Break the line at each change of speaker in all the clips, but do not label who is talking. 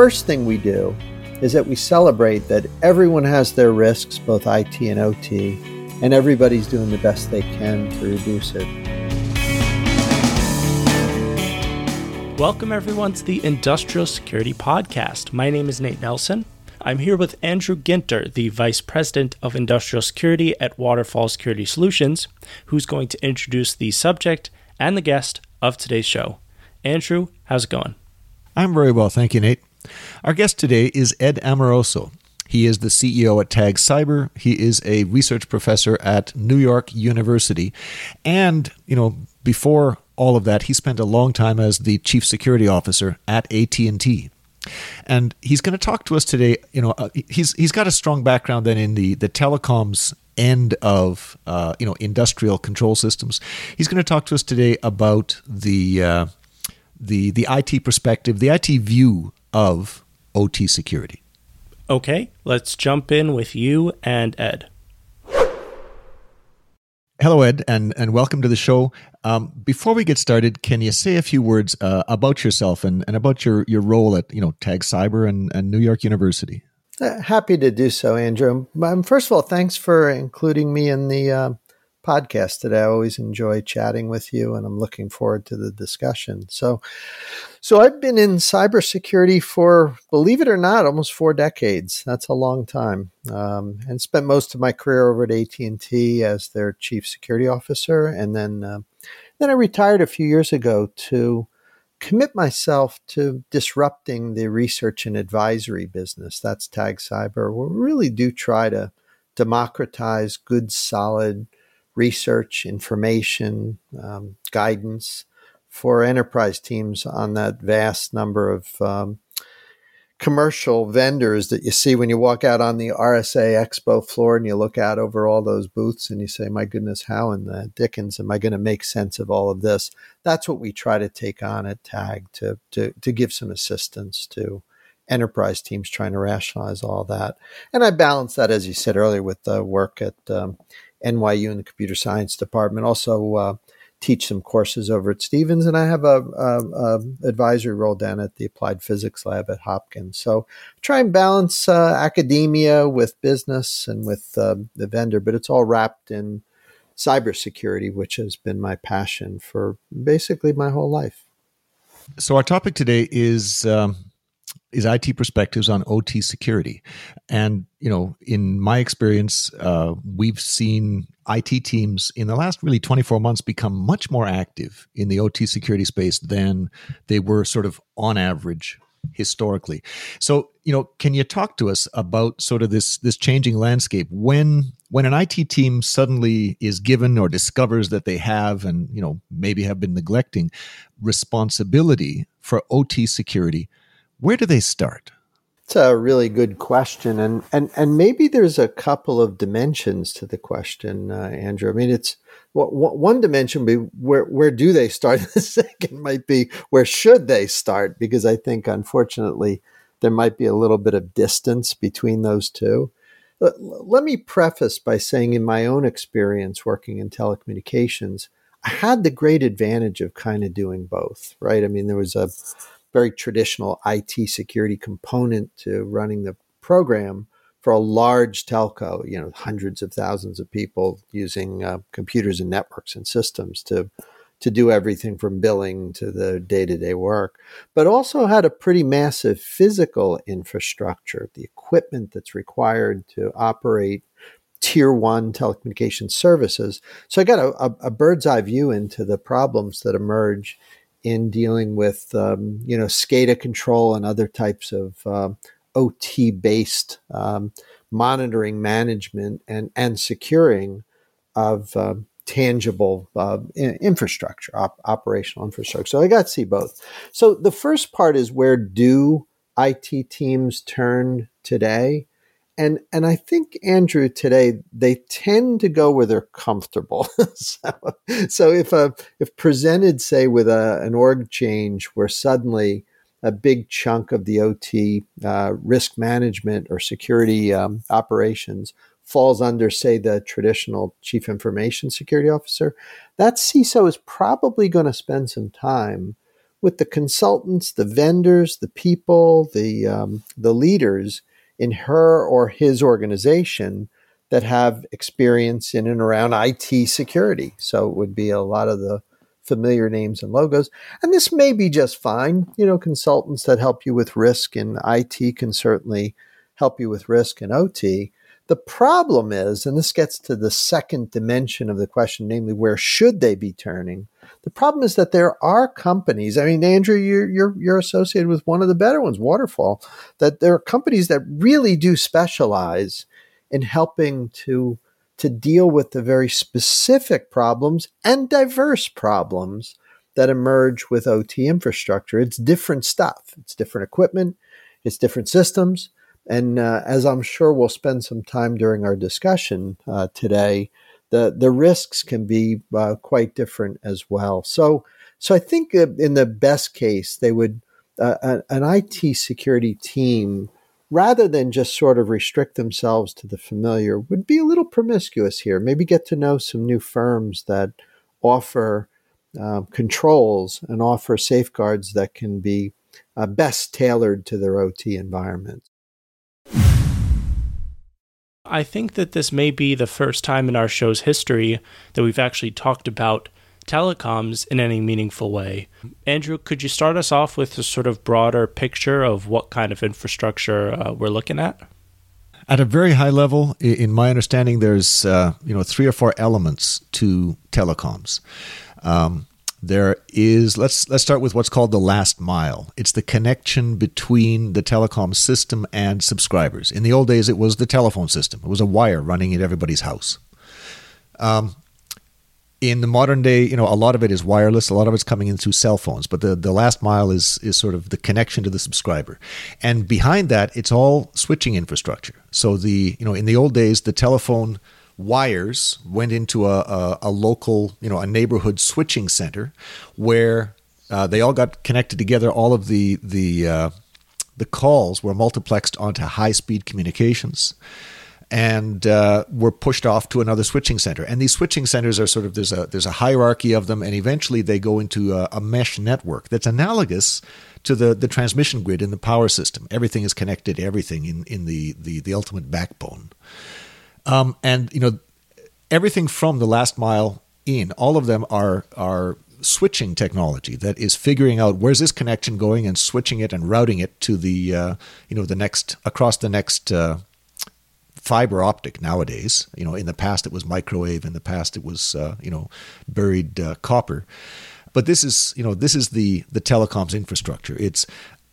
first thing we do is that we celebrate that everyone has their risks, both IT and OT, and everybody's doing the best they can to reduce it.
Welcome, everyone, to the Industrial Security Podcast. My name is Nate Nelson. I'm here with Andrew Ginter, the Vice President of Industrial Security at Waterfall Security Solutions, who's going to introduce the subject and the guest of today's show. Andrew, how's it going?
I'm very well, thank you, Nate. Our guest today is Ed Amoroso. He is the CEO at Tag Cyber. He is a research professor at New York University. And, you know, before all of that, he spent a long time as the chief security officer at AT&T. And he's going to talk to us today, you know, uh, he's he's got a strong background then in the the telecoms end of uh, you know industrial control systems. He's going to talk to us today about the uh, the the IT perspective, the IT view of OT security.
Okay, let's jump in with you and Ed.
Hello, Ed, and, and welcome to the show. Um, before we get started, can you say a few words uh, about yourself and, and about your, your role at you know Tag Cyber and, and New York University?
Uh, happy to do so, Andrew. Um, first of all, thanks for including me in the uh, podcast today. I always enjoy chatting with you, and I'm looking forward to the discussion. So, so I've been in cybersecurity for, believe it or not, almost four decades. That's a long time, um, and spent most of my career over at AT and T as their chief security officer, and then uh, then I retired a few years ago to commit myself to disrupting the research and advisory business. That's Tag Cyber. We really do try to democratize good, solid research, information, um, guidance for enterprise teams on that vast number of um, commercial vendors that you see when you walk out on the RSA Expo floor and you look out over all those booths and you say, "My goodness, how in the dickens am I going to make sense of all of this?" That's what we try to take on at Tag to to to give some assistance to enterprise teams trying to rationalize all that. And I balance that, as you said earlier, with the work at um, NYU in the computer science department. Also uh, teach some courses over at Stevens, and I have a, a, a, advisory role down at the Applied Physics Lab at Hopkins. So try and balance uh, academia with business and with uh, the vendor, but it's all wrapped in cybersecurity, which has been my passion for basically my whole life.
So our topic today is. Um is IT perspectives on OT security. And, you know, in my experience, uh, we've seen IT teams in the last really 24 months become much more active in the OT security space than they were sort of on average historically. So, you know, can you talk to us about sort of this this changing landscape when when an IT team suddenly is given or discovers that they have and, you know, maybe have been neglecting responsibility for OT security where do they start?
It's a really good question, and and and maybe there's a couple of dimensions to the question, uh, Andrew. I mean, it's well, one dimension be where where do they start. The second might be where should they start, because I think unfortunately there might be a little bit of distance between those two. Let me preface by saying, in my own experience working in telecommunications, I had the great advantage of kind of doing both. Right? I mean, there was a very traditional IT security component to running the program for a large telco, you know, hundreds of thousands of people using uh, computers and networks and systems to to do everything from billing to the day-to-day work, but also had a pretty massive physical infrastructure, the equipment that's required to operate tier one telecommunications services. So I got a, a bird's eye view into the problems that emerge in dealing with um, you know SCADA control and other types of um, OT based um, monitoring, management, and and securing of uh, tangible uh, infrastructure, op- operational infrastructure. So I got to see both. So the first part is where do IT teams turn today? And and I think Andrew today they tend to go where they're comfortable. so, so if a if presented say with a, an org change where suddenly a big chunk of the OT uh, risk management or security um, operations falls under say the traditional chief information security officer, that CISO is probably going to spend some time with the consultants, the vendors, the people, the um, the leaders in her or his organization that have experience in and around IT security. So it would be a lot of the familiar names and logos. And this may be just fine. You know, consultants that help you with risk in IT can certainly help you with risk in OT. The problem is, and this gets to the second dimension of the question, namely, where should they be turning? The problem is that there are companies. I mean, Andrew, you're, you're, you're associated with one of the better ones, Waterfall. That there are companies that really do specialize in helping to to deal with the very specific problems and diverse problems that emerge with OT infrastructure. It's different stuff. It's different equipment. It's different systems. And uh, as I'm sure we'll spend some time during our discussion uh, today, the the risks can be uh, quite different as well. So so I think in the best case they would uh, an IT security team rather than just sort of restrict themselves to the familiar would be a little promiscuous here. Maybe get to know some new firms that offer um, controls and offer safeguards that can be uh, best tailored to their OT environment.
I think that this may be the first time in our show's history that we've actually talked about telecoms in any meaningful way. Andrew, could you start us off with a sort of broader picture of what kind of infrastructure uh, we're looking at?
At a very high level, in my understanding, there's uh, you know three or four elements to telecoms. Um, there is let's let's start with what's called the last mile. It's the connection between the telecom system and subscribers. In the old days, it was the telephone system. It was a wire running in everybody's house. Um, in the modern day, you know, a lot of it is wireless. A lot of it's coming in through cell phones, but the, the last mile is is sort of the connection to the subscriber. And behind that, it's all switching infrastructure. So the you know, in the old days, the telephone wires went into a, a, a local, you know, a neighborhood switching center where uh, they all got connected together. All of the the uh, the calls were multiplexed onto high speed communications and uh, were pushed off to another switching center. And these switching centers are sort of there's a there's a hierarchy of them, and eventually they go into a, a mesh network that's analogous to the, the transmission grid in the power system. Everything is connected everything in, in the, the, the ultimate backbone. Um, and you know everything from the last mile in, all of them are are switching technology that is figuring out where's this connection going and switching it and routing it to the uh, you know the next across the next uh, fiber optic nowadays. You know, in the past it was microwave. In the past it was uh, you know buried uh, copper. But this is you know this is the the telecoms infrastructure. It's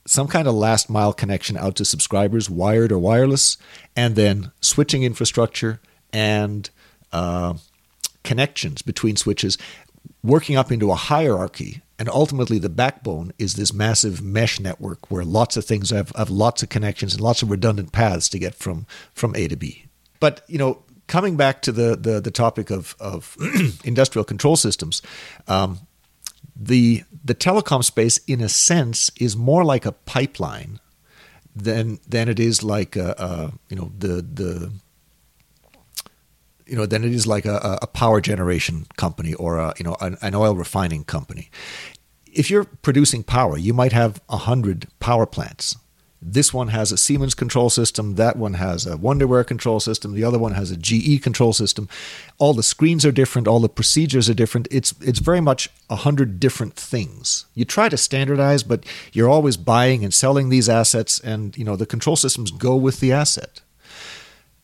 some kind of last mile connection out to subscribers, wired or wireless, and then switching infrastructure and uh, connections between switches, working up into a hierarchy and ultimately, the backbone is this massive mesh network where lots of things have, have lots of connections and lots of redundant paths to get from, from A to B. But, you know, coming back to the, the, the topic of, of industrial control systems, um, the, the telecom space, in a sense, is more like a pipeline than, than it is like a, a you know, the, the you know than it is like a, a power generation company or a you know an, an, oil refining company. If you're producing power, you might have a hundred power plants. This one has a Siemens control system. That one has a Wonderware control system. The other one has a GE control system. All the screens are different. All the procedures are different. It's it's very much a hundred different things. You try to standardize, but you're always buying and selling these assets, and you know the control systems go with the asset.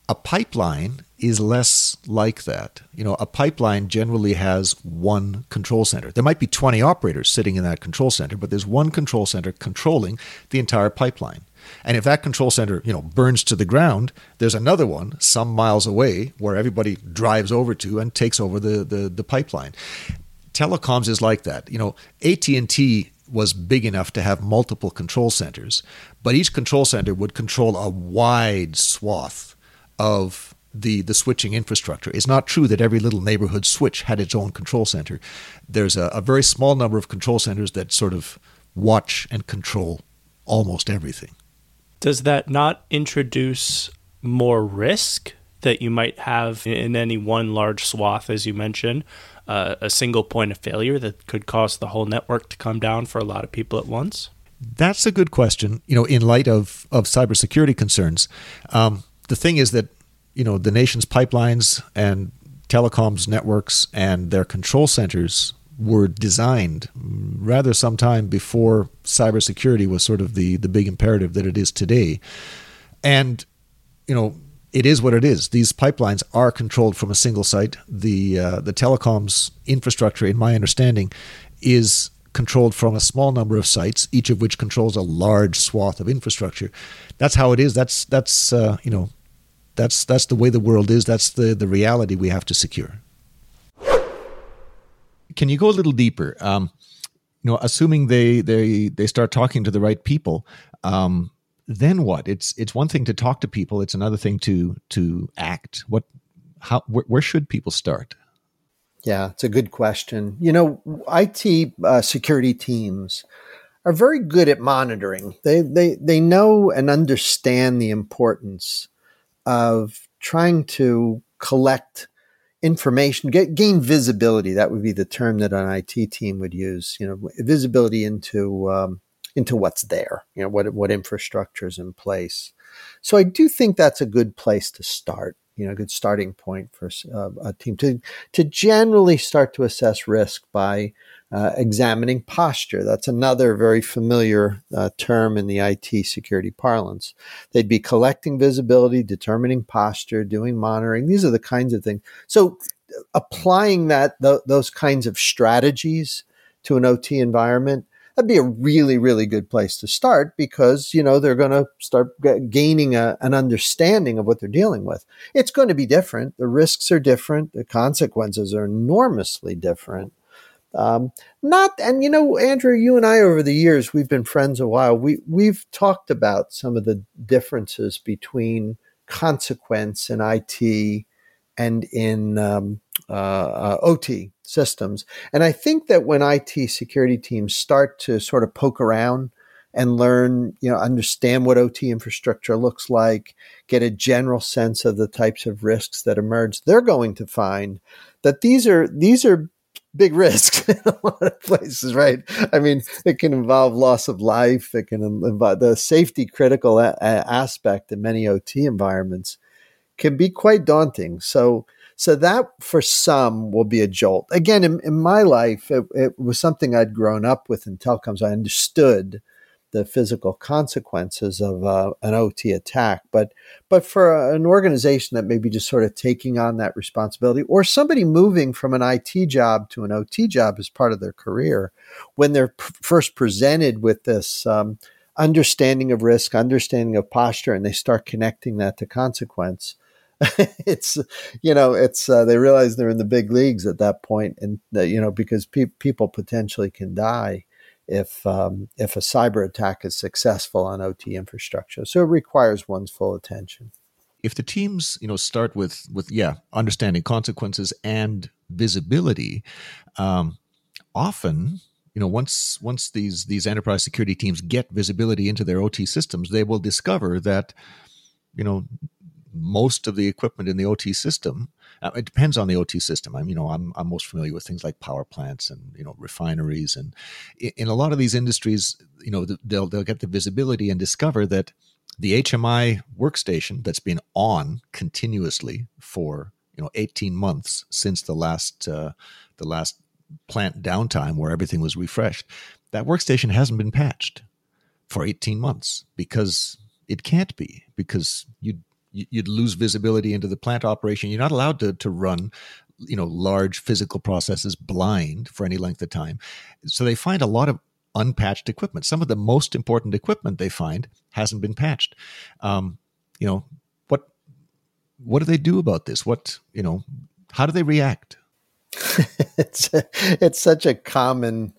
A pipeline is less like that. You know, a pipeline generally has one control center. There might be 20 operators sitting in that control center, but there's one control center controlling the entire pipeline. And if that control center, you know, burns to the ground, there's another one some miles away where everybody drives over to and takes over the the, the pipeline. Telecoms is like that. You know, AT&T was big enough to have multiple control centers, but each control center would control a wide swath of the the switching infrastructure. It's not true that every little neighborhood switch had its own control center. There's a, a very small number of control centers that sort of watch and control almost everything.
Does that not introduce more risk that you might have in any one large swath, as you mentioned, uh, a single point of failure that could cause the whole network to come down for a lot of people at once?
That's a good question. You know, in light of of cybersecurity concerns, um, the thing is that you know the nation's pipelines and telecoms networks and their control centers were designed rather some time before cybersecurity was sort of the the big imperative that it is today. And you know, it is what it is. These pipelines are controlled from a single site. The uh, the telecoms infrastructure, in my understanding, is controlled from a small number of sites, each of which controls a large swath of infrastructure. That's how it is. That's that's uh, you know, that's that's the way the world is. That's the the reality we have to secure. Can you go a little deeper? Um, you know, assuming they they they start talking to the right people, um, then what? It's it's one thing to talk to people. It's another thing to to act. What? How? Where, where should people start?
Yeah, it's a good question. You know, IT uh, security teams are very good at monitoring. They they they know and understand the importance of trying to collect information, get, gain visibility. That would be the term that an IT team would use. You know, visibility into um, into what's there. You know, what what infrastructure is in place. So I do think that's a good place to start. You know, a good starting point for uh, a team to to generally start to assess risk by uh, examining posture. That's another very familiar uh, term in the IT security parlance. They'd be collecting visibility, determining posture, doing monitoring. These are the kinds of things. So, applying that th- those kinds of strategies to an OT environment that'd be a really really good place to start because you know they're going to start g- gaining a, an understanding of what they're dealing with. It's going to be different. The risks are different. The consequences are enormously different. Um, not, and you know, Andrew, you and I over the years, we've been friends a while. We we've talked about some of the differences between consequence in IT and in um, uh, uh, OT systems. And I think that when IT security teams start to sort of poke around and learn, you know, understand what OT infrastructure looks like, get a general sense of the types of risks that emerge, they're going to find that these are these are big risks in a lot of places, right? I mean, it can involve loss of life. It can involve the safety critical a- aspect in many OT environments can be quite daunting. So, so that for some will be a jolt. Again, in, in my life, it, it was something I'd grown up with in telecoms. I understood the physical consequences of uh, an OT attack. But but for an organization that may be just sort of taking on that responsibility, or somebody moving from an IT job to an OT job as part of their career, when they're first presented with this. Um, understanding of risk, understanding of posture, and they start connecting that to consequence. it's you know it's uh, they realize they're in the big leagues at that point, and you know because pe- people potentially can die if um, if a cyber attack is successful on OT infrastructure. So it requires one's full attention.
If the teams, you know, start with with yeah, understanding consequences and visibility, um, often you know once once these these enterprise security teams get visibility into their OT systems, they will discover that you know most of the equipment in the OT system. Uh, it depends on the OT system. I'm, you know, I'm, I'm most familiar with things like power plants and you know refineries, and in, in a lot of these industries, you know, they'll they'll get the visibility and discover that the HMI workstation that's been on continuously for you know 18 months since the last uh, the last plant downtime where everything was refreshed, that workstation hasn't been patched for 18 months because it can't be because you you'd lose visibility into the plant operation. You're not allowed to, to run you know large physical processes blind for any length of time. So they find a lot of unpatched equipment. Some of the most important equipment they find hasn't been patched. Um, you know what what do they do about this? What you know how do they react?
It's it's such a common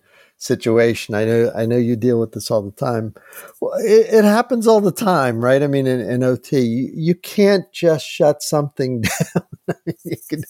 situation. I know I know you deal with this all the time. Well, it, it happens all the time, right? I mean, in, in OT, you, you, can't just shut something down. you can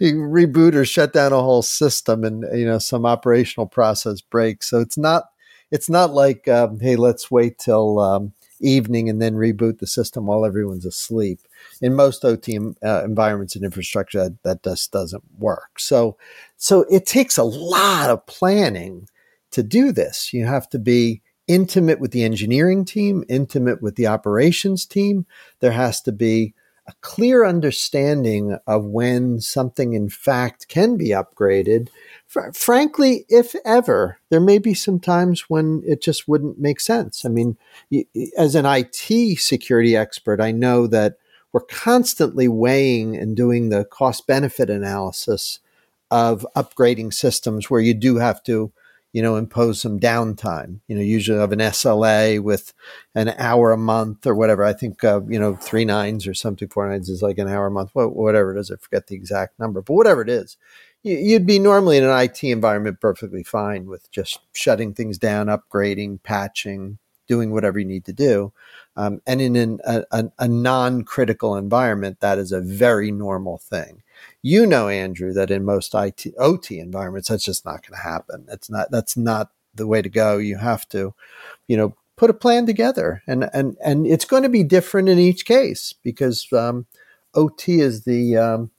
you reboot or shut down a whole system, and you know some operational process breaks. So it's not it's not like um, hey, let's wait till um, evening and then reboot the system while everyone's asleep. in most OT uh, environments and infrastructure, that, that just doesn't work. So, so it takes a lot of planning to do this. You have to be intimate with the engineering team, intimate with the operations team. There has to be a clear understanding of when something in fact can be upgraded. Fr- frankly, if ever, there may be some times when it just wouldn't make sense. I mean, as an IT security expert, I know that we're constantly weighing and doing the cost benefit analysis of upgrading systems where you do have to you know, impose some downtime. You know, usually have an SLA with an hour a month or whatever. I think, uh, you know, three nines or something, four nines is like an hour a month, whatever it is. I forget the exact number, but whatever it is, you'd be normally in an IT environment perfectly fine with just shutting things down, upgrading, patching, doing whatever you need to do. Um, and in an, a, a non critical environment, that is a very normal thing you know, Andrew, that in most IT, OT environments, that's just not going to happen. That's not, that's not the way to go. You have to, you know, put a plan together and, and, and it's going to be different in each case because, um, OT is the, um,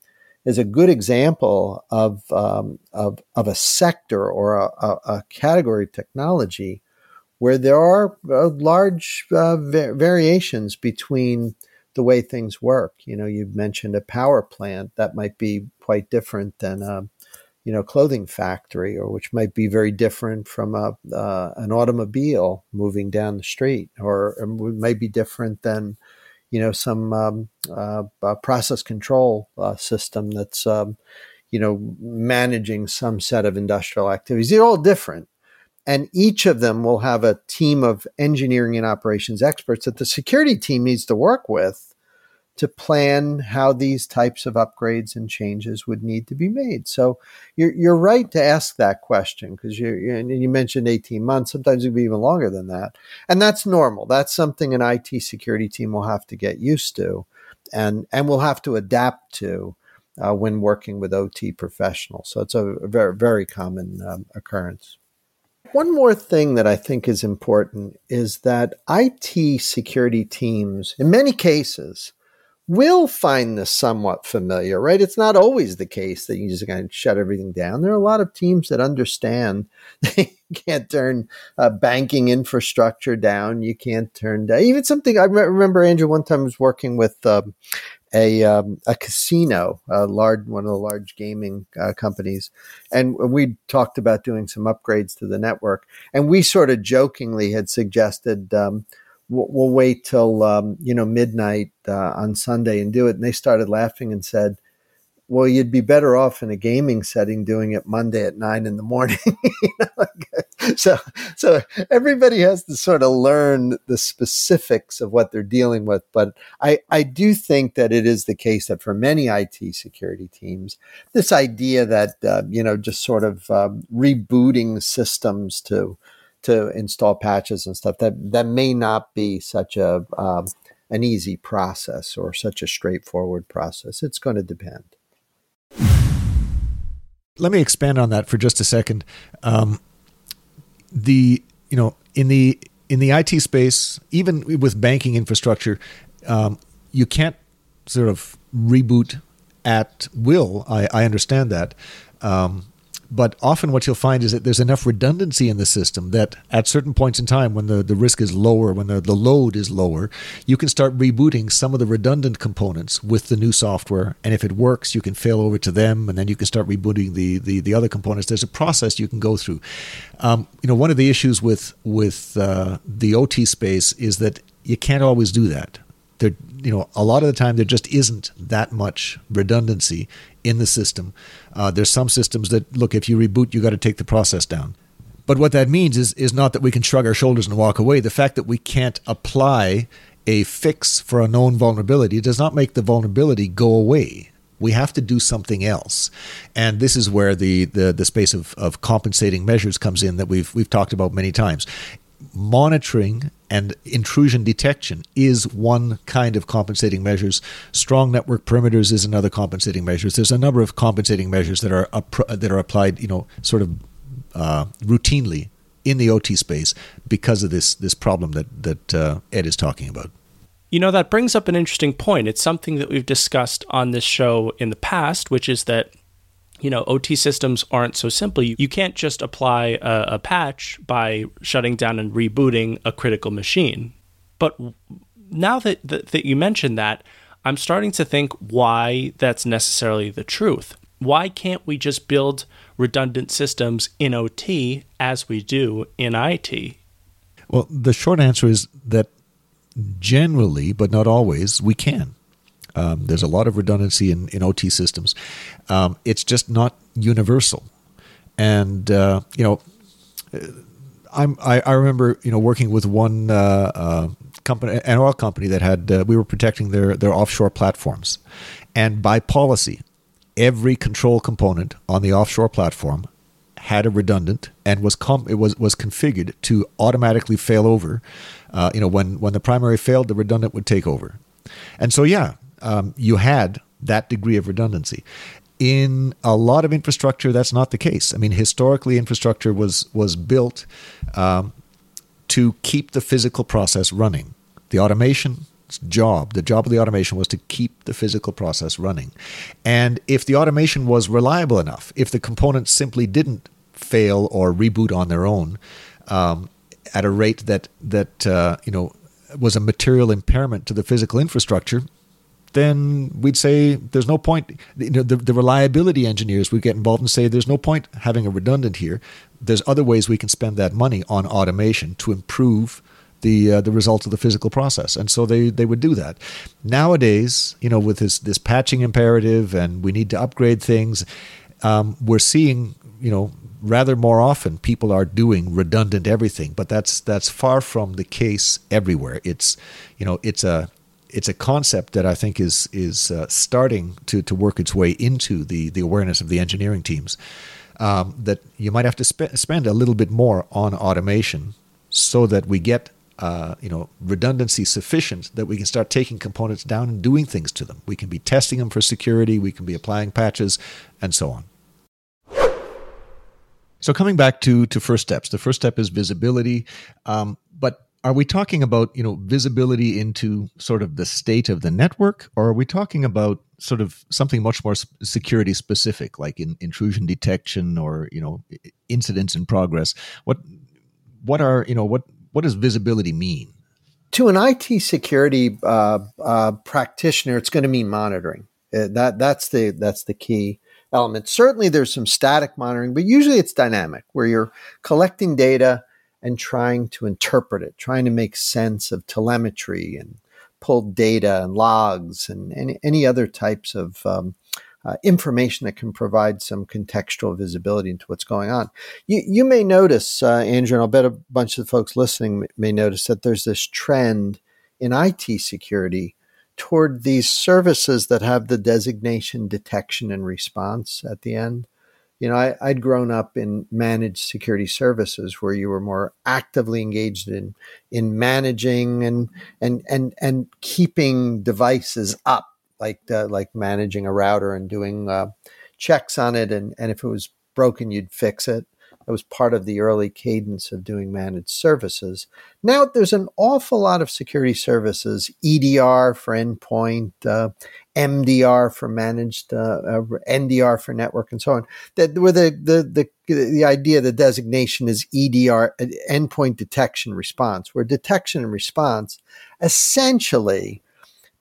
is a good example of, um, of, of a sector or a, a, a, category of technology where there are uh, large uh, va- variations between the way things work. You know, you mentioned a power plant that might be quite different than a, you know, clothing factory, or which might be very different from a uh, an automobile moving down the street, or, or might be different than, you know, some um, uh, process control uh, system that's, um, you know, managing some set of industrial activities. They're all different. And each of them will have a team of engineering and operations experts that the security team needs to work with to plan how these types of upgrades and changes would need to be made. So you're, you're right to ask that question because you you mentioned 18 months. Sometimes it'd be even longer than that. And that's normal. That's something an IT security team will have to get used to and, and will have to adapt to uh, when working with OT professionals. So it's a very, very common um, occurrence. One more thing that I think is important is that IT security teams, in many cases, will find this somewhat familiar, right? It's not always the case that you just kind of shut everything down. There are a lot of teams that understand they can't turn uh, banking infrastructure down. You can't turn down even something. I remember Andrew one time was working with um, a um, a casino, a large one of the large gaming uh, companies, and we talked about doing some upgrades to the network. And we sort of jokingly had suggested. Um, we'll, we'll, wait till um, you know midnight uh, on Sunday and do it. And they started laughing and said, well, you'd be better off in a gaming setting doing it Monday at nine in the morning. so, so everybody has to sort of learn the specifics of what they're dealing with. But I, I do think that it is the case that for many IT security teams, this idea that uh, you know just sort of um, rebooting systems to to install patches and stuff that that may not be such a um, an easy process or such a straightforward process. It's going to depend.
Let me expand on that for just a second. Um, the you know in the in the IT space, even with banking infrastructure, um, you can't sort of reboot at will. I, I understand that. Um, but often what you'll find is that there's enough redundancy in the system that at certain points in time, when the, the risk is lower, when the, the load is lower, you can start rebooting some of the redundant components with the new software. And if it works, you can fail over to them, and then you can start rebooting the, the, the other components. There's a process you can go through. Um, you know, one of the issues with with uh, the OT space is that you can't always do that there you know a lot of the time there just isn't that much redundancy in the system. Uh, there's some systems that look if you reboot you got to take the process down. But what that means is is not that we can shrug our shoulders and walk away. The fact that we can't apply a fix for a known vulnerability does not make the vulnerability go away. We have to do something else. And this is where the, the, the space of, of compensating measures comes in that we've, we've talked about many times. Monitoring and intrusion detection is one kind of compensating measures. Strong network perimeters is another compensating measures. There's a number of compensating measures that are that are applied, you know, sort of uh, routinely in the OT space because of this this problem that that uh, Ed is talking about.
You know, that brings up an interesting point. It's something that we've discussed on this show in the past, which is that you know, OT systems aren't so simple. You can't just apply a, a, patch by shutting down and rebooting a critical machine. But now that, that, that you mentioned that, I'm starting to think why that's necessarily the truth. Why can't we just build redundant systems in OT as we do in IT?
Well, the short answer is that generally, but not always, we can. Um, there's a lot of redundancy in, in OT systems. Um, it's just not universal. And, uh, you know, I'm, I, I, remember, you know, working with one uh, uh, company, an oil company that had, uh, we were protecting their, their offshore platforms. And by policy, every control component on the offshore platform had a redundant and was com- it was was configured to automatically fail over. Uh, you know, when when the primary failed, the redundant would take over. And so, yeah, um, you had that degree of redundancy. In a lot of infrastructure, that's not the case. I mean, historically, infrastructure was was built um, to keep the physical process running. The automation job, the job of the automation was to keep the physical process running. And if the automation was reliable enough, if the components simply didn't fail or reboot on their own um, at a rate that that uh, you know was a material impairment to the physical infrastructure, then we'd say there's no point. You know, the, the reliability engineers would get involved and say there's no point having a redundant here. There's other ways we can spend that money on automation to improve the uh, the results of the physical process, and so they they would do that. Nowadays, you know, with this this patching imperative, and we need to upgrade things, um, we're seeing you know rather more often people are doing redundant everything, but that's that's far from the case everywhere. It's you know it's a it's a concept that I think is is uh, starting to to work its way into the the awareness of the engineering teams. Um, that you might have to spe- spend a little bit more on automation so that we get uh, you know redundancy sufficient that we can start taking components down and doing things to them. We can be testing them for security. We can be applying patches, and so on. So coming back to to first steps, the first step is visibility. Um, but are we talking about you know visibility into sort of the state of the network or are we talking about sort of something much more security specific like in intrusion detection or you know incidents in progress? What what are you know what what does visibility mean?
To an IT security uh, uh, practitioner it's going to mean monitoring. Uh, that that's the that's the key element. Certainly there's some static monitoring but usually it's dynamic where you're collecting data and trying to interpret it, trying to make sense of telemetry and pull data and logs and any, any other types of um, uh, information that can provide some contextual visibility into what's going on. You, you may notice, uh, Andrew, and I'll bet a bunch of the folks listening may notice that there's this trend in IT security toward these services that have the designation detection and response at the end you know, I, would grown up in managed security services where you were more actively engaged in in managing and and and and keeping devices up, like like managing a router and doing uh, checks on it, and and if it was broken, you'd fix it. It was part of the early cadence of doing managed services. Now there's an awful lot of security services, EDR for endpoint, uh, MDR for managed, uh, uh, NDR for network, and so on. That where the, the the the idea, the designation is EDR, uh, endpoint detection response, where detection and response essentially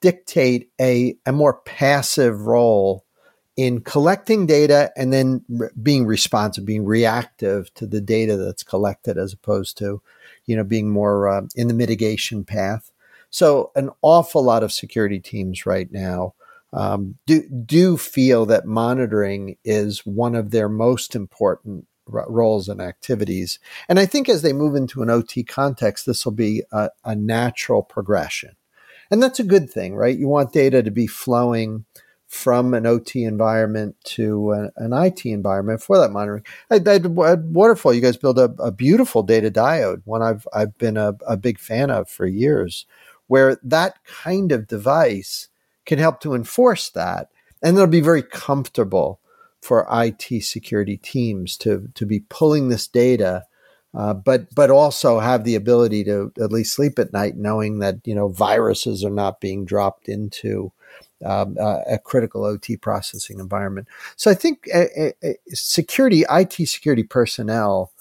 dictate a a more passive role in collecting data and then re- being responsive, being reactive to the data that's collected, as opposed to, you know, being more uh, in the mitigation path. So, an awful lot of security teams right now um, do do feel that monitoring is one of their most important r- roles and activities. And I think as they move into an OT context, this will be a, a natural progression, and that's a good thing, right? You want data to be flowing from an OT environment to a, an IT environment for that monitoring. At, at, Waterfall, you guys build a, a, beautiful data diode, one I've I've been a, a big fan of for years, where that kind of device can help to enforce that. And it'll be very comfortable for IT security teams to, to be pulling this data uh, but but also have the ability to at least sleep at night knowing that you know viruses are not being dropped into um, uh, a critical OT processing environment. So I think uh, uh, security, IT security personnel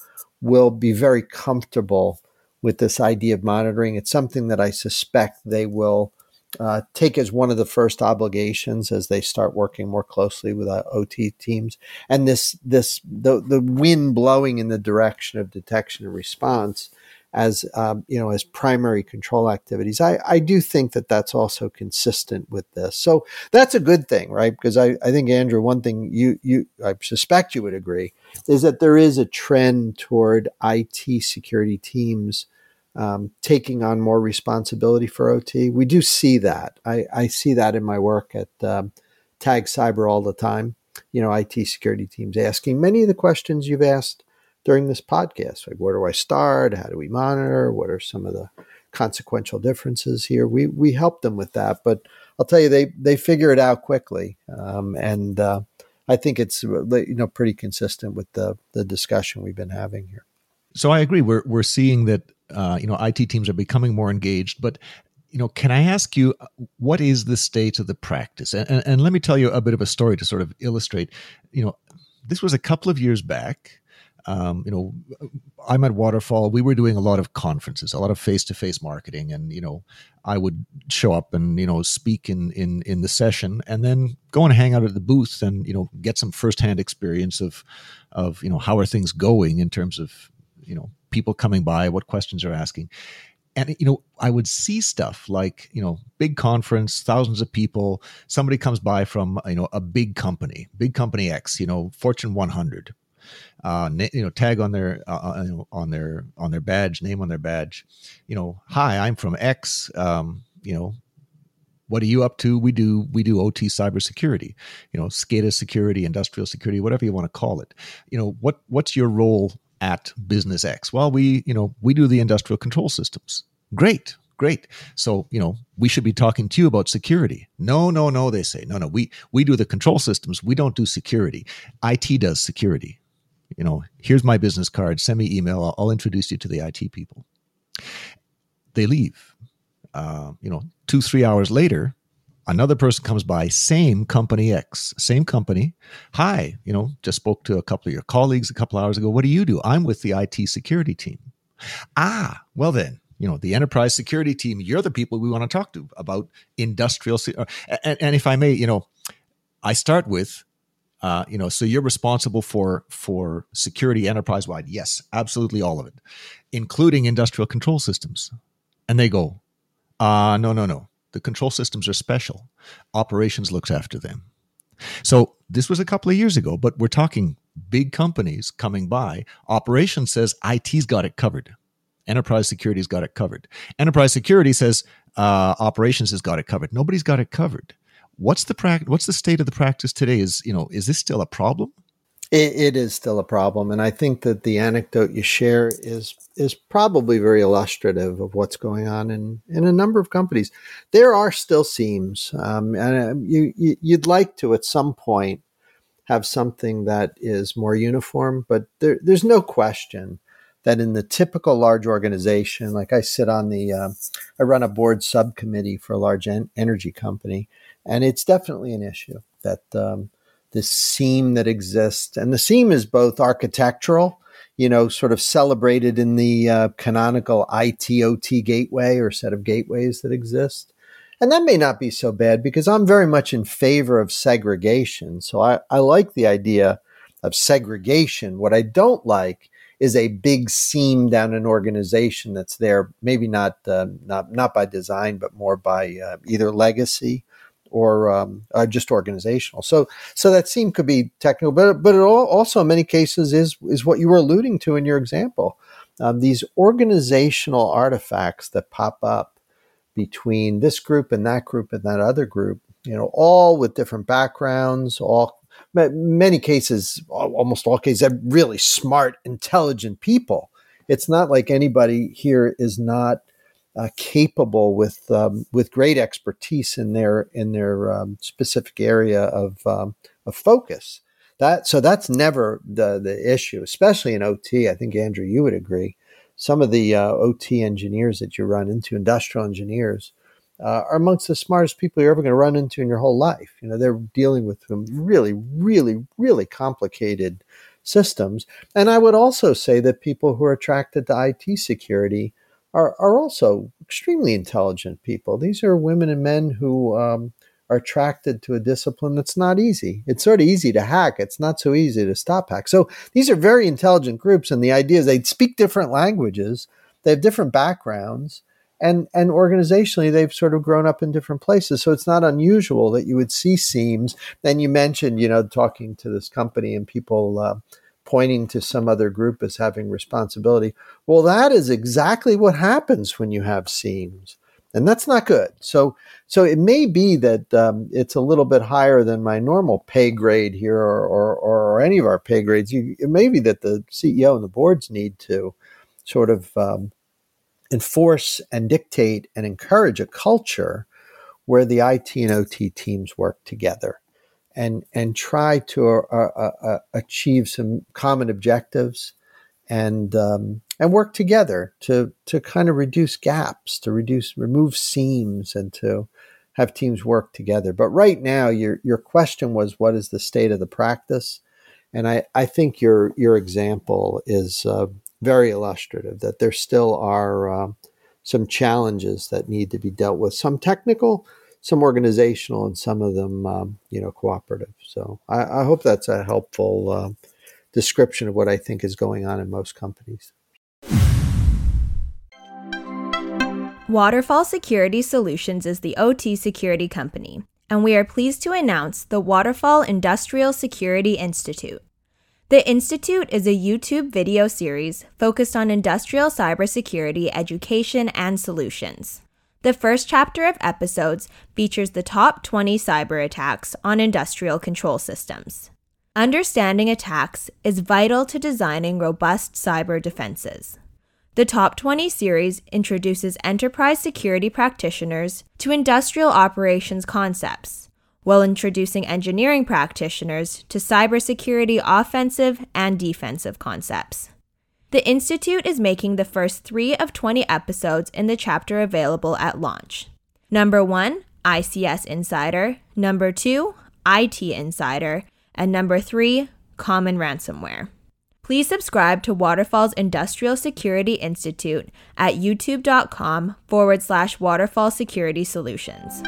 will be very comfortable with this idea of monitoring. It's something that I suspect they will uh, take as one of the first obligations as they start working more closely with uh, OT teams. And this this the the wind blowing in the direction of detection and response as um, you know as primary control activities. I, I do think that that's also consistent with this. So that's a good thing, right? Because I, I think Andrew, one thing you you I suspect you would agree is that there is a trend toward IT security teams um, taking on more responsibility for OT. We do see that. I, I see that in my work at um, Tag Cyber all the time. You know, IT security teams asking many of the questions you've asked during this podcast. Like, where do I start? How do we monitor? What are some of the consequential differences here? We we help them with that, but I'll tell you, they they figure it out quickly, um, and uh, I think it's you know pretty consistent with the the discussion we've been having here.
So I agree. We're we're seeing that uh, you know IT teams are becoming more engaged, but you know, can I ask you what is the state of the practice? And, and, and let me tell you a bit of a story to sort of illustrate. You know, this was a couple of years back. Um, you know, I'm at Waterfall. We were doing a lot of conferences, a lot of face-to-face marketing, and you know, I would show up and you know speak in in in the session, and then go and hang out at the booth and you know get some firsthand experience of of you know how are things going in terms of you know people coming by, what questions are asking. And you know, I would see stuff like you know, big conference, thousands of people. Somebody comes by from you know a big company, big company X, you know, Fortune 100. Uh, you know, tag on their uh, uh on their on their badge, name on their badge. You know, hi, I'm from X. Um, you know, what are you up to? We do we do OT cybersecurity, you know, SCADA security, industrial security, whatever you want to call it. You know, what what's your role at business X? Well, we, you know, we do the industrial control systems. Great, great. So, you know, we should be talking to you about security. No, no, no, they say. No, no, we we do the control systems. We don't do security. IT does security. You know, here's my business card. Send me email. I'll, I'll introduce you to the IT people. They leave. Uh, you know, two, three hours later, another person comes by same company x same company hi you know just spoke to a couple of your colleagues a couple hours ago what do you do i'm with the it security team ah well then you know the enterprise security team you're the people we want to talk to about industrial uh, and, and if i may you know i start with uh, you know so you're responsible for for security enterprise wide yes absolutely all of it including industrial control systems and they go uh no no no the control systems are special. Operations looks after them. So this was a couple of years ago, but we're talking big companies coming by. Operations says IT's got it covered. Enterprise security's got it covered. Enterprise security says uh, operations has got it covered. Nobody's got it covered. What's the practice? What's the state of the practice today? Is you know is this still a problem?
It, it is still a problem, and I think that the anecdote you share is is probably very illustrative of what's going on in in a number of companies. There are still seams, um, and uh, you, you you'd like to at some point have something that is more uniform, but there, there's no question that in the typical large organization, like I sit on the, uh, I run a board subcommittee for a large en- energy company, and it's definitely an issue that um, this seam that exists. And the seam is both architectural, you know, sort of celebrated in the uh, canonical ITOT gateway or set of gateways that exist. And that may not be so bad because I'm very much in favor of segregation. So I, I like the idea of segregation. What I don't like is a big seam down an organization that's there, maybe not uh, not not by design, but more by uh, either legacy or um, uh, just organizational. So, so that seam could be technical, but but it also in many cases is is what you were alluding to in your example. Um, these organizational artifacts that pop up between this group and that group and that other group, you know, all with different backgrounds, all many cases, almost all cases, really smart, intelligent people. It's not like anybody here is not uh, capable with um, with great expertise in their in their um, specific area of um, of focus. that so that's never the the issue, especially in OT. I think Andrew, you would agree. Some of the uh, OT engineers that you run into, industrial engineers, uh, are amongst the smartest people you're ever going to run into in your whole life. You know, they're dealing with some really, really, really complicated systems. And I would also say that people who are attracted to IT security are, are also extremely intelligent people. These are women and men who um, are attracted to a discipline that's not easy. It's sort of easy to hack. It's not so easy to stop hack. So these are very intelligent groups, and the idea is they speak different languages, they have different backgrounds, and and organizationally they've sort of grown up in different places. So it's not unusual that you would see seams. Then you mentioned, you know, talking to this company and people. Uh, pointing to some other group as having responsibility. Well, that is exactly what happens when you have seams and that's not good. So, so it may be that um, it's a little bit higher than my normal pay grade here, or, or, or any of our pay grades. You, it may be that the CEO and the boards need to sort of um, enforce and dictate and encourage a culture where the IT and OT teams work together, and and try to uh, uh, uh, achieve some common objectives and um, and work together to to kind of reduce gaps, to reduce remove seams, and to have teams work together. But right now, your your question was, what is the state of the practice? And I, I think your your example is uh, very illustrative. That there still are uh, some challenges that need to be dealt with. Some technical, some organizational, and some of them, um, you know, cooperative. So I, I, hope that's a helpful uh, description of what I think is going on in most companies.
Waterfall Security Solutions is the OT security company, and we are pleased to announce the Waterfall Industrial Security Institute. The Institute is a YouTube video series focused on industrial cybersecurity education and solutions. The first chapter of episodes features the top 20 cyber attacks on industrial control systems. Understanding attacks is vital to designing robust cyber defenses. The Top 20 series introduces enterprise security practitioners to industrial operations concepts, while introducing engineering practitioners to cybersecurity offensive and defensive concepts. The Institute is making the first three of 20 episodes in the chapter available at launch. Number one, ICS Insider. Number two, IT Insider. And number three, common ransomware. Please subscribe to Waterfall's Industrial Security Institute at youtube.com forward slash waterfall security solutions.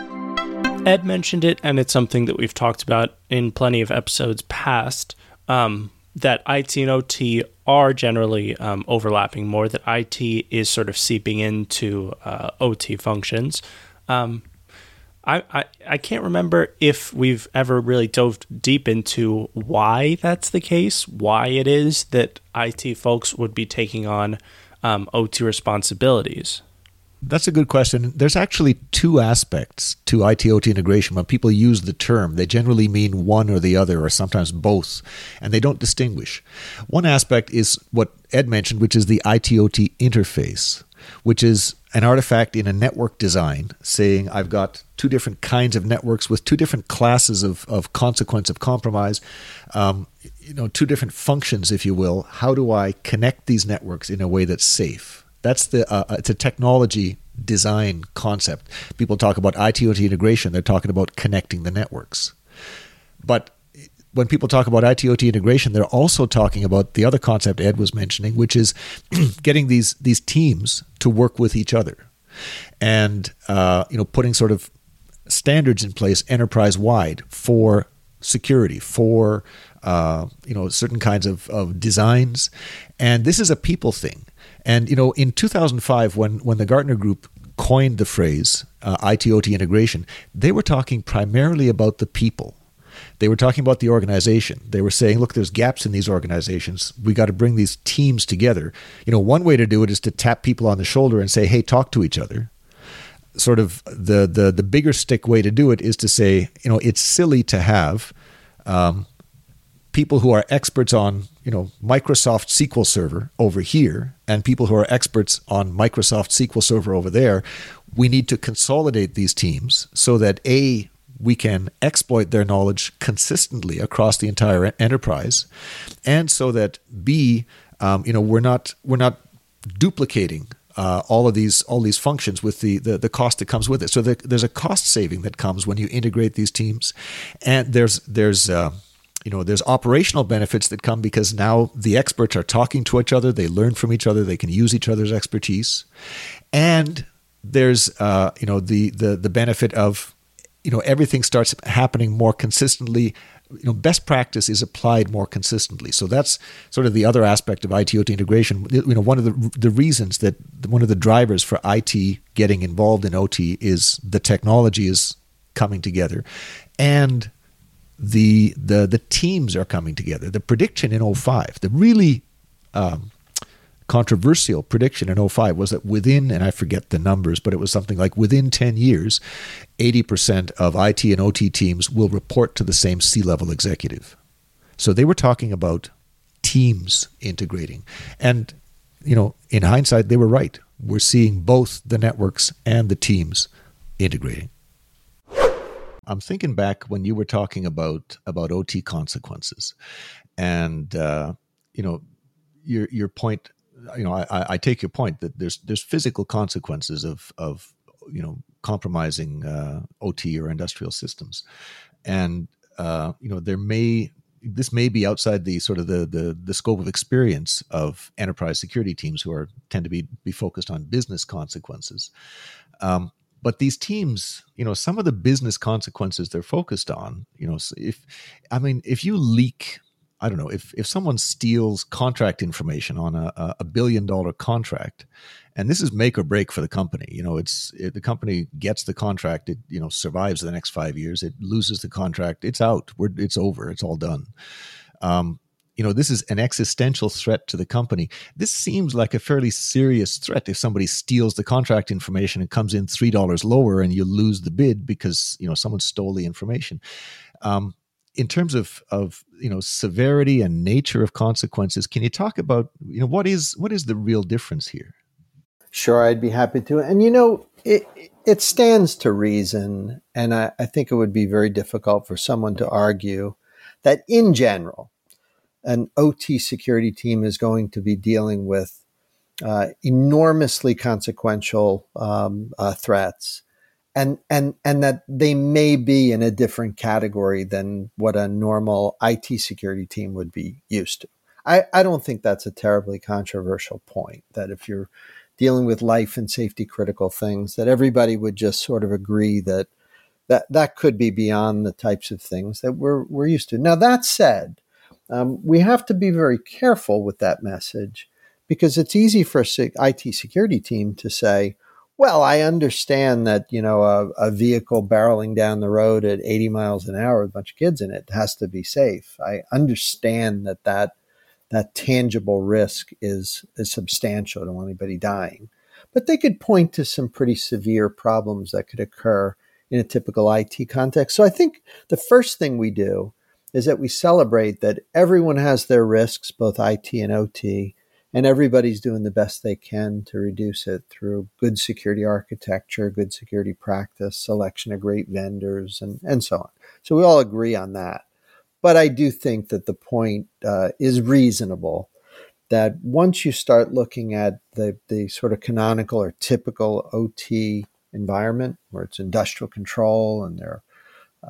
Ed mentioned it, and it's something that we've talked about in plenty of episodes past. Um, that IT and OT are generally um, overlapping more, that IT is sort of seeping into uh, OT functions. Um, I, I, I can't remember if we've ever really dove deep into why that's the case, why it is that IT folks would be taking on um, OT responsibilities.
That's a good question. There's actually two aspects to ITOT integration. When people use the term, they generally mean one or the other, or sometimes both, and they don't distinguish. One aspect is what Ed mentioned, which is the ITOT interface, which is an artifact in a network design saying I've got two different kinds of networks with two different classes of, of consequence of compromise, um, you know, two different functions, if you will. How do I connect these networks in a way that's safe? That's the uh, uh it's a technology design concept. People talk about IT/OT integration; they're talking about connecting the networks. But when people talk about IT/OT integration, they're also talking about the other concept Ed was mentioning, which is getting these these teams to work with each other, and uh, you know, putting sort of standards in place enterprise wide for security, for uh, you know certain kinds of, of designs, and this is a people thing. And you know, in 2005, when when the Gartner Group coined the phrase uh, IT/OT integration, they were talking primarily about the people they were talking about the organization. They were saying, look, there's gaps in these organizations. We got to bring these teams together. You know, one way to do it is to tap people on the shoulder and say, hey, talk to each other. Sort of the the the bigger stick way to do it is to say, you know, it's silly to have um, people who are experts on you know Microsoft SQL Server over here and people who are experts on Microsoft SQL Server over there. We need to consolidate these teams so that a we can exploit their knowledge consistently across the entire enterprise, and so that B, um, you know, we're not we're not duplicating uh, all of these all these functions with the, the, the cost that comes with it. So the, there's a cost saving that comes when you integrate these teams, and there's there's uh, you know there's operational benefits that come because now the experts are talking to each other, they learn from each other, they can use each other's expertise, and there's uh, you know the the the benefit of you know everything starts happening more consistently. You know best practice is applied more consistently. So that's sort of the other aspect of IT OT integration. You know one of the the reasons that one of the drivers for IT getting involved in OT is the technology is coming together. And the the the teams are coming together the prediction in 05 the really um, controversial prediction in 05 was that within, and I forget the numbers, but it was something like within 10 years, 80% of IT and OT teams will report to the same C level executive. So they were talking about teams integrating. And, you know, in hindsight, they were right. We're seeing both the networks and the teams integrating. I'm thinking back when you were talking about about OT consequences, and uh, you know your your point you know, I, I take your point that there's there's physical consequences of of you know compromising uh, OT or industrial systems, and uh, you know there may this may be outside the sort of the, the the scope of experience of enterprise security teams who are tend to be be focused on business consequences. Um, but these teams, you know, some of the business consequences they're focused on, you know, if I mean, if you leak I don't know if if someone steals contract information on a, a billion dollar contract, and this is make or break for the company. You know, it's it, the company gets the contract, it you know survives the next five years. It loses the contract, it's out. We're, it's over. It's all done. Um, you know, this is an existential threat to the company. This seems like a fairly serious threat if somebody steals the contract information and comes in three dollars lower, and you lose the bid because you know someone stole the information. Um, in terms of of you know severity and nature of consequences can you talk about you know what is what is the real difference here
sure i'd be happy to and you know it it stands to reason and I, I think it would be very difficult for someone to argue that in general an ot security team is going to be dealing with uh, enormously consequential um, uh, threats and and and that they may be in a different category than what a normal IT security team would be used to. I, I don't think that's a terribly controversial point. That if you're dealing with life and safety critical things, that everybody would just sort of agree that that that could be beyond the types of things that we're we're used to. Now that said, um, we have to be very careful with that message because it's easy for a IT security team to say, well, I understand that you know a, a, vehicle barreling down the road at 80 miles an hour with a bunch of kids in it has to be safe. I understand that that that tangible risk is is substantial. I don't want anybody dying, but they could point to some pretty severe problems that could occur in a typical IT context. So I think the first thing we do is that we celebrate that everyone has their risks, both IT and OT, and everybody's doing the best they can to reduce it through good security architecture, good security practice, selection of great vendors, and, and so on. So we all agree on that. But I do think that the point uh, is reasonable that once you start looking at the, the sort of canonical or typical OT environment, where it's industrial control and there are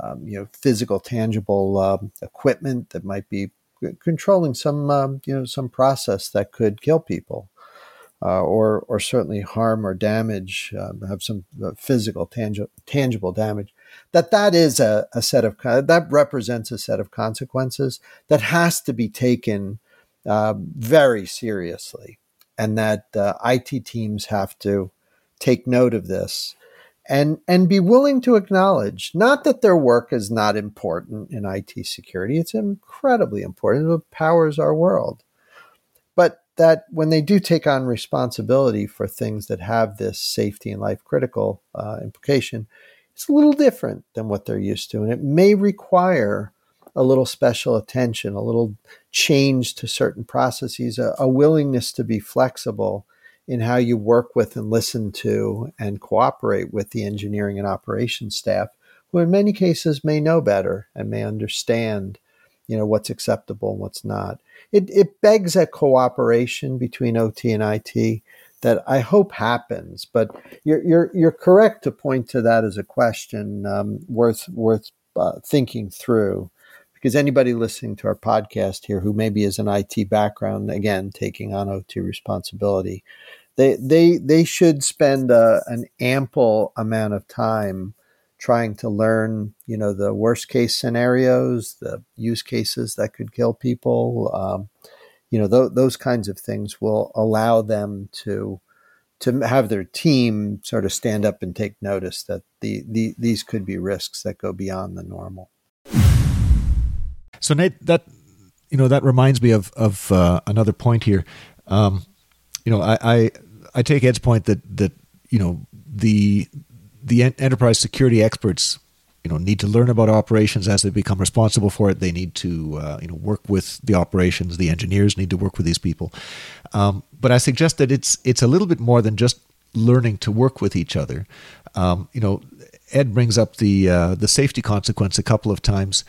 um, you know physical, tangible uh, equipment that might be controlling some um, you know some process that could kill people, uh, or or certainly harm or damage, uh, have some uh, physical tangible tangible damage. That that is a, a set of that represents a set of consequences that has to be taken uh, very seriously, and that uh, IT teams have to take note of this and and be willing to acknowledge not that their work is not important in IT security it's incredibly important it powers our world. But that when they do take on responsibility for things that have this safety and life critical uh, implication it's a little different than what they're used to and it may require a little special attention a little change to certain processes a, a willingness to be flexible in how you work with and listen to and cooperate with the engineering and operations staff who in many cases may know better and may understand, you know, what's acceptable and what's not. It, it begs a cooperation between OT and IT that I hope happens. But you're you're you're correct to point to that as a question um, worth worth uh, thinking through. Because anybody listening to our podcast here who maybe is an IT background, again taking on OT responsibility, they they they should spend uh, an ample amount of time trying to learn, you know, the worst case scenarios, the use cases that could kill people. Um, you know, th- those kinds of things will allow them to to have their team sort of stand up and take notice that the, the these could be risks that go beyond the normal.
So Nate, that you know that reminds me of of uh, another point here. Um, you know, I, I I take Ed's point that that you know the the enterprise security experts you know need to learn about operations as they become responsible for it. They need to uh, you know work with the operations. The engineers need to work with these people. Um, but I suggest that it's it's a little bit more than just learning to work with each other. Um, you know, Ed brings up the uh, the safety consequence a couple of times.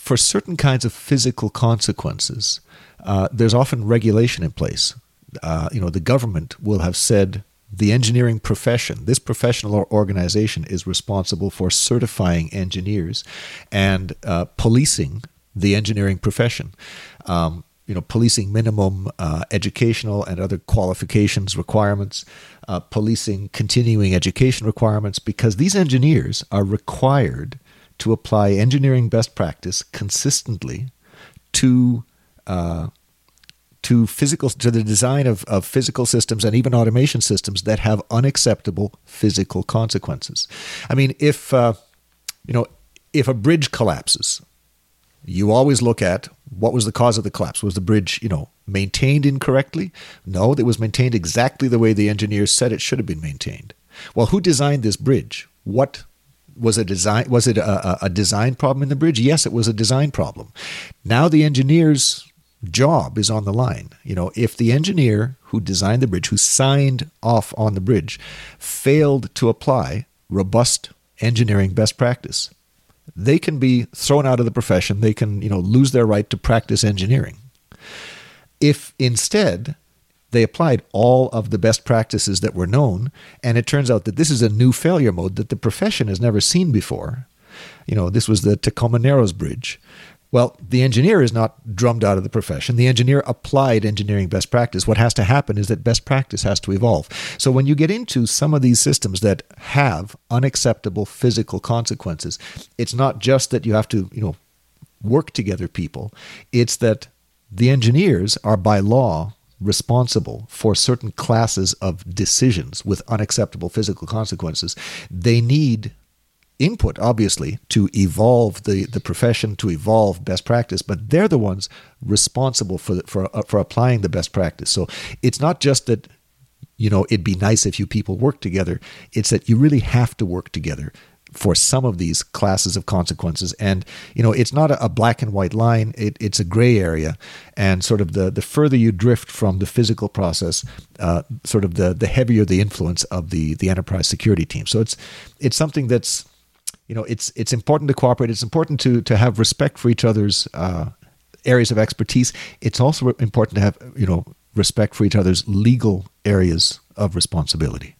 For certain kinds of physical consequences, uh, there's often regulation in place. Uh, you know, the government will have said the engineering profession, this professional organization is responsible for certifying engineers and uh, policing the engineering profession. Um, you know, policing minimum uh, educational and other qualifications requirements, uh, policing continuing education requirements, because these engineers are required to apply engineering best practice consistently to uh, to physical to the design of, of physical systems and even automation systems that have unacceptable physical consequences. I mean, if uh, you know, if a bridge collapses, you always look at what was the cause of the collapse. Was the bridge, you know, maintained incorrectly? No, it was maintained exactly the way the engineers said it should have been maintained. Well, who designed this bridge? What was a design was it a, a design problem in the bridge? Yes, it was a design problem. Now the engineers job is on the line. You know, if the engineer who designed the bridge, who signed off on the bridge, failed to apply robust engineering best practice, they can be thrown out of the profession. They can, you know, lose their right to practice engineering. If instead they applied all of the best practices that were known, and it turns out that this is a new failure mode that the profession has never seen before. You know, this was the Tacoma Narrows Bridge. Well, the engineer is not drummed out of the profession. The engineer applied engineering best practice. What has to happen is that best practice has to evolve. So when you get into some of these systems that have unacceptable physical consequences, it's not just that you have to, you know, work together people. It's that the engineers are by law responsible for certain classes of decisions with unacceptable physical consequences. They need input, obviously, to evolve the, the profession, to evolve best practice, but they're the ones responsible for, for, uh, for applying the best practice. So it's not just that, you know, it'd be nice if you people work together, it's that you really have to work together for some of these classes of consequences. And, you know, it's not a, black and white line, it, it's a gray area. And sort of the, the further you drift from the physical process, uh, sort of the, the heavier the influence of the, the enterprise security team. So it's, it's something that's, you know it's it's important to cooperate. It's important to to have respect for each other's uh, areas of expertise. It's also important to have you know respect for each other's legal areas of responsibility.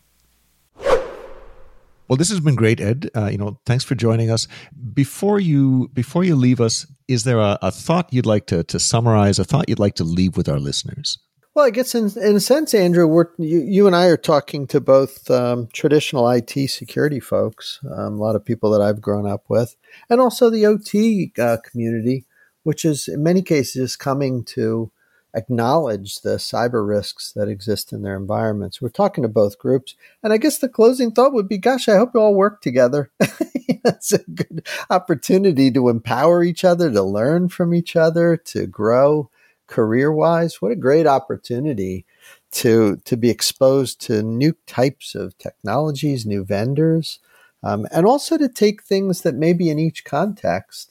Well, this has been great, Ed. Uh, you know, thanks for joining us. Before you before you leave us, is there a, a thought you'd like to to summarize? A thought you'd like to leave with our listeners?
Well, I guess in, in a sense, Andrew, we're, you, you and I are talking to both um, traditional IT security folks, um, a lot of people that I've grown up with, and also the OT uh, community, which is in many cases coming to acknowledge the cyber risks that exist in their environments. We're talking to both groups. And I guess the closing thought would be gosh, I hope you all work together. it's a good opportunity to empower each other, to learn from each other, to grow career wise, what a great opportunity to to be exposed to new types of technologies, new vendors, um, and also to take things that maybe in each context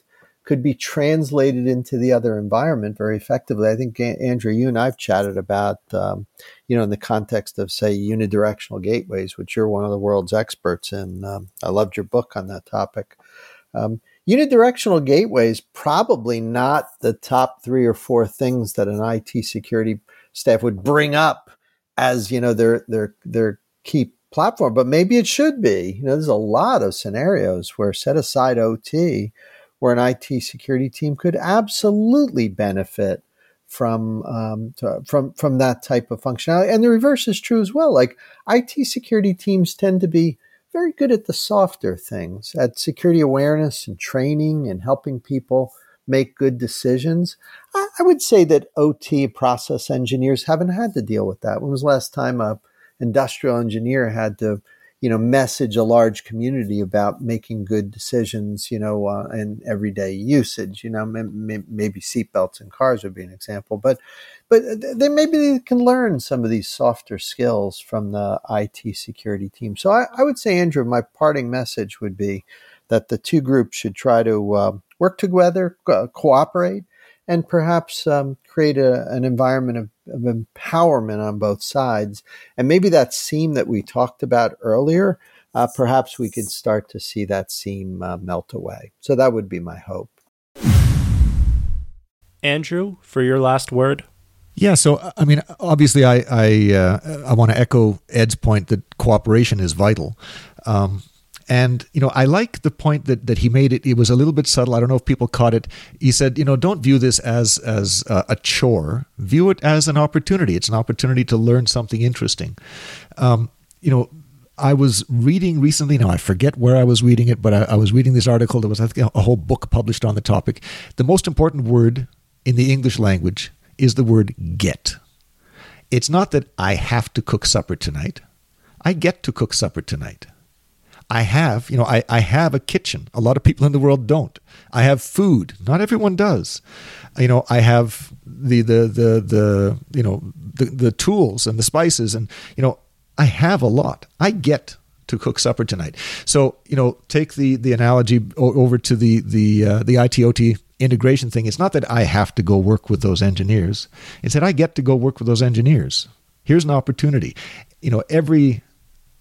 could be translated into the other environment very effectively. I think Andrew, you and I've chatted about, um, you know, in the context of say unidirectional gateways, which you're one of the world's experts in. Um, I loved your book on that topic. Um, unidirectional gateways probably not the top three or four things that an IT security staff would bring up as you know their their their key platform, but maybe it should be. You know, there's a lot of scenarios where set aside OT, where an IT security team could absolutely benefit from um, to, from from that type of functionality. And the reverse is true as well. Like IT security teams tend to be very good at the softer things, at security awareness and training and helping people make good decisions. I, I would say that OT process engineers haven't had to deal with that. When was last time a industrial engineer had to, you know, message a large community about making good decisions, you know, uh, everyday usage. You know, maybe, maybe seatbelts in cars would be an example, but but they maybe they can learn some of these softer skills from the IT security team. So I, I would say, Andrew, my parting message would be that the two groups should try to uh, work together, co- cooperate, and perhaps um, create a, an environment of, of, empowerment on both sides. And maybe that seam that we talked about earlier, uh, perhaps we could start to see that seam uh, melt away. So that would be my hope.
Andrew, for your last word.
Yeah, so I mean, obviously, I I, uh, I want to echo Ed's point that cooperation is vital. Um, and you know, I like the point that that he made. It it was a little bit subtle. I don't know if people caught it. He said, you know, don't view this as as a chore. View it as an opportunity. It's an opportunity to learn something interesting. Um, you know, I was reading recently. Now I forget where I was reading it, but I, I was reading this article. There was I think, a whole book published on the topic. The most important word in the English language is the word get. It's not that I have to cook supper tonight. I get to cook supper tonight. I have, you know, I, I have a kitchen. A lot of people in the world don't. I have food. Not everyone does. You know, I have the the the the you know the the tools and the spices and you know, I have a lot. I get to cook supper tonight. So, you know, take the the analogy over to the the uh, the ITOT integration thing. It's not that I have to go work with those engineers. It's that I get to go work with those engineers. Here's an opportunity. You know, every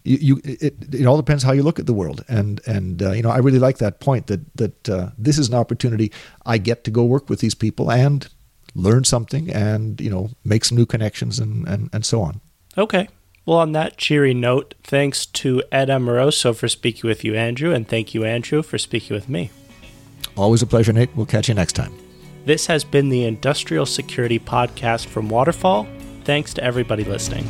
you, you it, it all depends how you look at the world. And and uh, you know I really like that point that that uh, this is an opportunity. I get to go work with these people and learn something and you know make some new connections and and, and so on.
Okay. Well on that cheery note thanks to Ed Amoroso for speaking with you Andrew and thank you Andrew for speaking with me.
Always a pleasure Nate. We'll catch you next time.
This has been the industrial security podcast from waterfall. Thanks to everybody listening